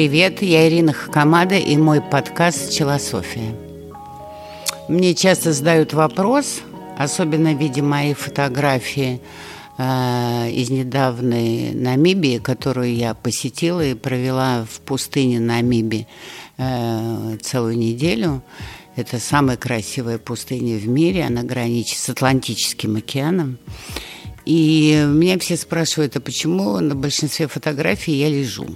Привет, я Ирина Хакамада и мой подкаст «Челософия». Мне часто задают вопрос, особенно в виде моей фотографии э, из недавней Намибии, которую я посетила и провела в пустыне Намибии э, целую неделю. Это самая красивая пустыня в мире, она граничит с Атлантическим океаном. И меня все спрашивают, а почему на большинстве фотографий я лежу?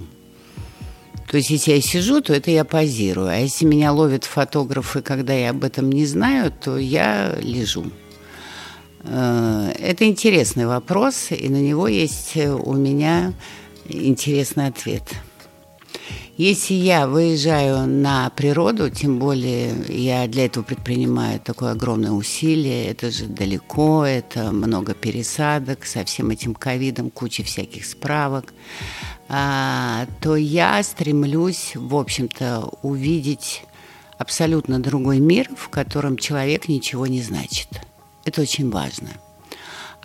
То есть, если я сижу, то это я позирую. А если меня ловят фотографы, когда я об этом не знаю, то я лежу. Э, это интересный вопрос, и на него есть у меня интересный ответ. Если я выезжаю на природу, тем более я для этого предпринимаю такое огромное усилие, это же далеко, это много пересадок, со всем этим ковидом куча всяких справок, то я стремлюсь, в общем-то, увидеть абсолютно другой мир, в котором человек ничего не значит. Это очень важно.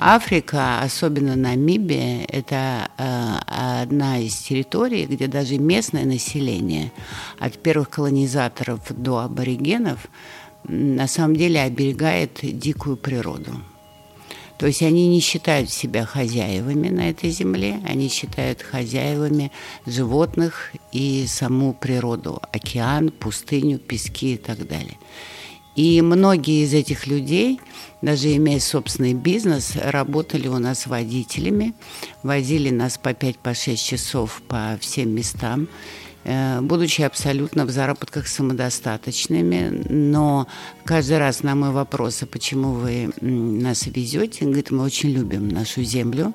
Африка, особенно Намибия, это э, одна из территорий, где даже местное население, от первых колонизаторов до аборигенов, на самом деле оберегает дикую природу. То есть они не считают себя хозяевами на этой земле, они считают хозяевами животных и саму природу, океан, пустыню, пески и так далее. И многие из этих людей, даже имея собственный бизнес, работали у нас водителями, возили нас по 5-6 по часов по всем местам. Э, будучи абсолютно в заработках самодостаточными, но каждый раз на мой вопрос, а почему вы нас везете, он говорит, мы очень любим нашу землю,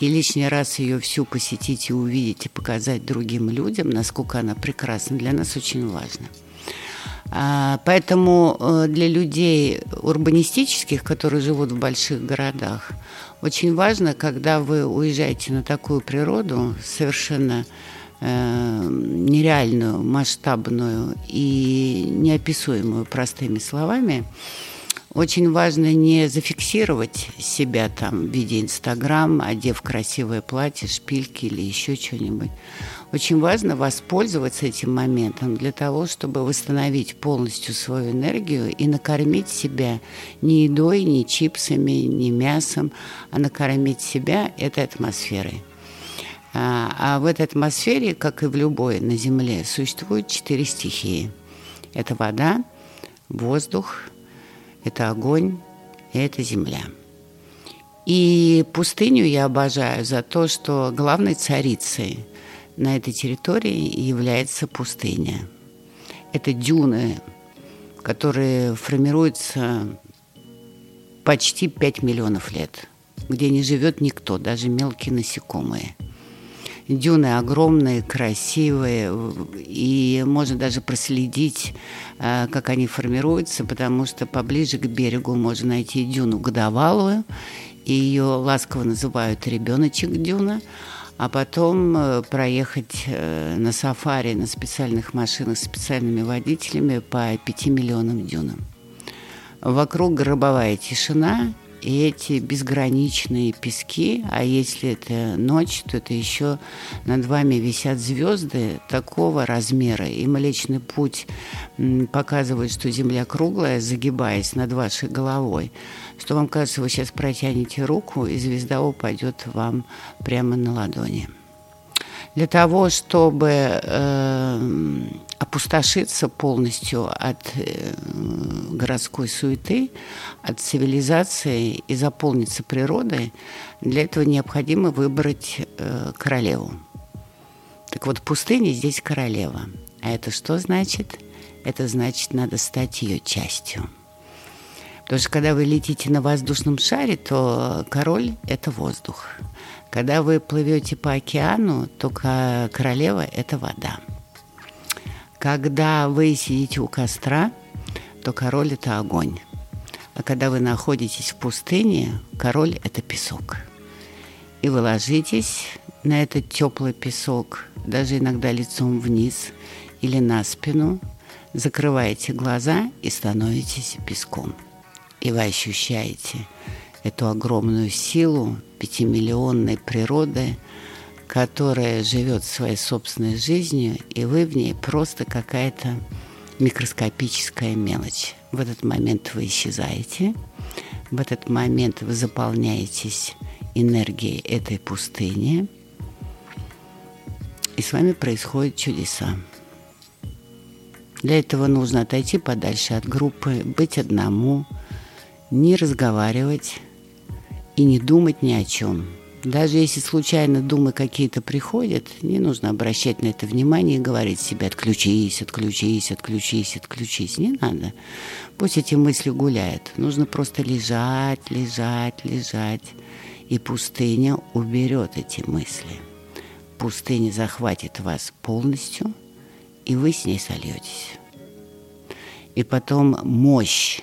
и лишний раз ее всю посетить и увидеть, и показать другим людям, насколько она прекрасна, для нас очень важно. А, поэтому э, для людей урбанистических, которые живут в больших городах, очень важно, когда вы уезжаете на такую природу, совершенно Э, нереальную, масштабную и неописуемую простыми словами, очень важно не зафиксировать себя там в виде Инстаграм, одев красивое платье, шпильки или еще что-нибудь. Очень важно воспользоваться этим моментом для того, чтобы восстановить полностью свою энергию и накормить себя не едой, не чипсами, не мясом, а накормить себя этой атмосферой. А, а в этой атмосфере, как и в любой на Земле, существует четыре стихии. Это вода, воздух, это огонь и это земля. И пустыню я обожаю за то, что главной царицей на этой территории является пустыня. Это дюны, которые формируются почти 5 миллионов лет, где не живет никто, даже мелкие насекомые – Дюны огромные, красивые, и можно даже проследить, э, как они формируются, потому что поближе к берегу можно найти дюну годовалую, и ее ласково называют ребеночек дюна, а потом э, проехать э, на сафари на специальных машинах с специальными водителями по 5 миллионам дюнам. Вокруг гробовая тишина, и эти безграничные пески, а если это ночь, то это еще над вами висят звезды такого размера, и Млечный Путь показывает, что Земля круглая, загибаясь над вашей головой, что вам кажется, вы сейчас протянете руку, и звезда упадет вам прямо на ладони. Для того, чтобы э, опустошиться полностью от э, городской суеты, от цивилизации и заполниться природой, для этого необходимо выбрать э, королеву. Так вот, пустыня здесь королева. А это что значит? Это значит, надо стать ее частью. Потому что когда вы летите на воздушном шаре, то король – это воздух. Когда вы плывете по океану, то королева – это вода. Когда вы сидите у костра, то король – это огонь. А когда вы находитесь в пустыне, король – это песок. И вы ложитесь на этот теплый песок, даже иногда лицом вниз или на спину, закрываете глаза и становитесь песком. И вы ощущаете эту огромную силу пятимиллионной природы, которая живет своей собственной жизнью, и вы в ней просто какая-то микроскопическая мелочь. В этот момент вы исчезаете, в этот момент вы заполняетесь энергией этой пустыни, и с вами происходят чудеса. Для этого нужно отойти подальше от группы, быть одному, не разговаривать и не думать ни о чем. Даже если случайно думы какие-то приходят, не нужно обращать на это внимание и говорить себе «отключись, отключись, отключись, отключись». Не надо. Пусть эти мысли гуляют. Нужно просто лежать, лежать, лежать. И пустыня уберет эти мысли. Пустыня захватит вас полностью – и вы с ней сольетесь. И потом мощь,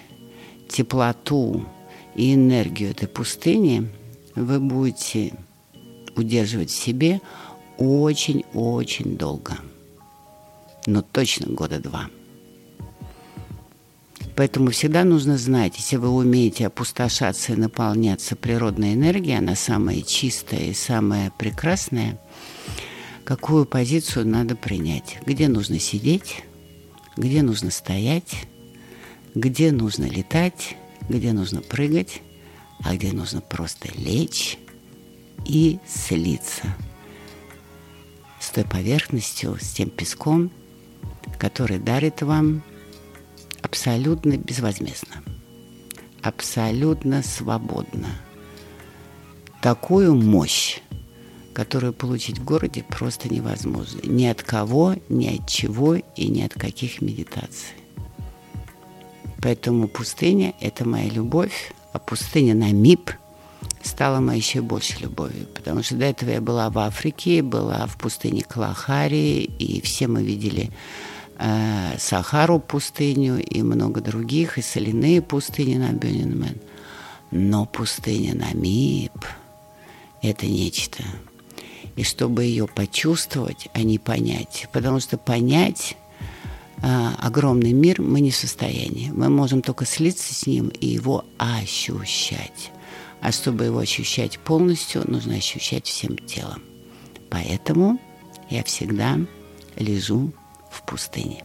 теплоту и энергию этой пустыни вы будете удерживать в себе очень-очень долго. Но точно года два. Поэтому всегда нужно знать, если вы умеете опустошаться и наполняться природной энергией, она самая чистая и самая прекрасная – какую позицию надо принять, где нужно сидеть, где нужно стоять, где нужно летать, где нужно прыгать, а где нужно просто лечь и слиться с той поверхностью, с тем песком, который дарит вам абсолютно безвозмездно, абсолютно свободно такую мощь, которую получить в городе просто невозможно. Ни от кого, ни от чего и ни от каких медитаций. Поэтому пустыня – это моя любовь, а пустыня на МИП стала моей еще больше любовью. Потому что до этого я была в Африке, была в пустыне Калахари, и все мы видели э, Сахару пустыню и много других, и соляные пустыни на Бёнинмен. Но пустыня на МИП – это нечто – и чтобы ее почувствовать, а не понять. Потому что понять огромный мир мы не в состоянии. Мы можем только слиться с ним и его ощущать. А чтобы его ощущать полностью, нужно ощущать всем телом. Поэтому я всегда лежу в пустыне.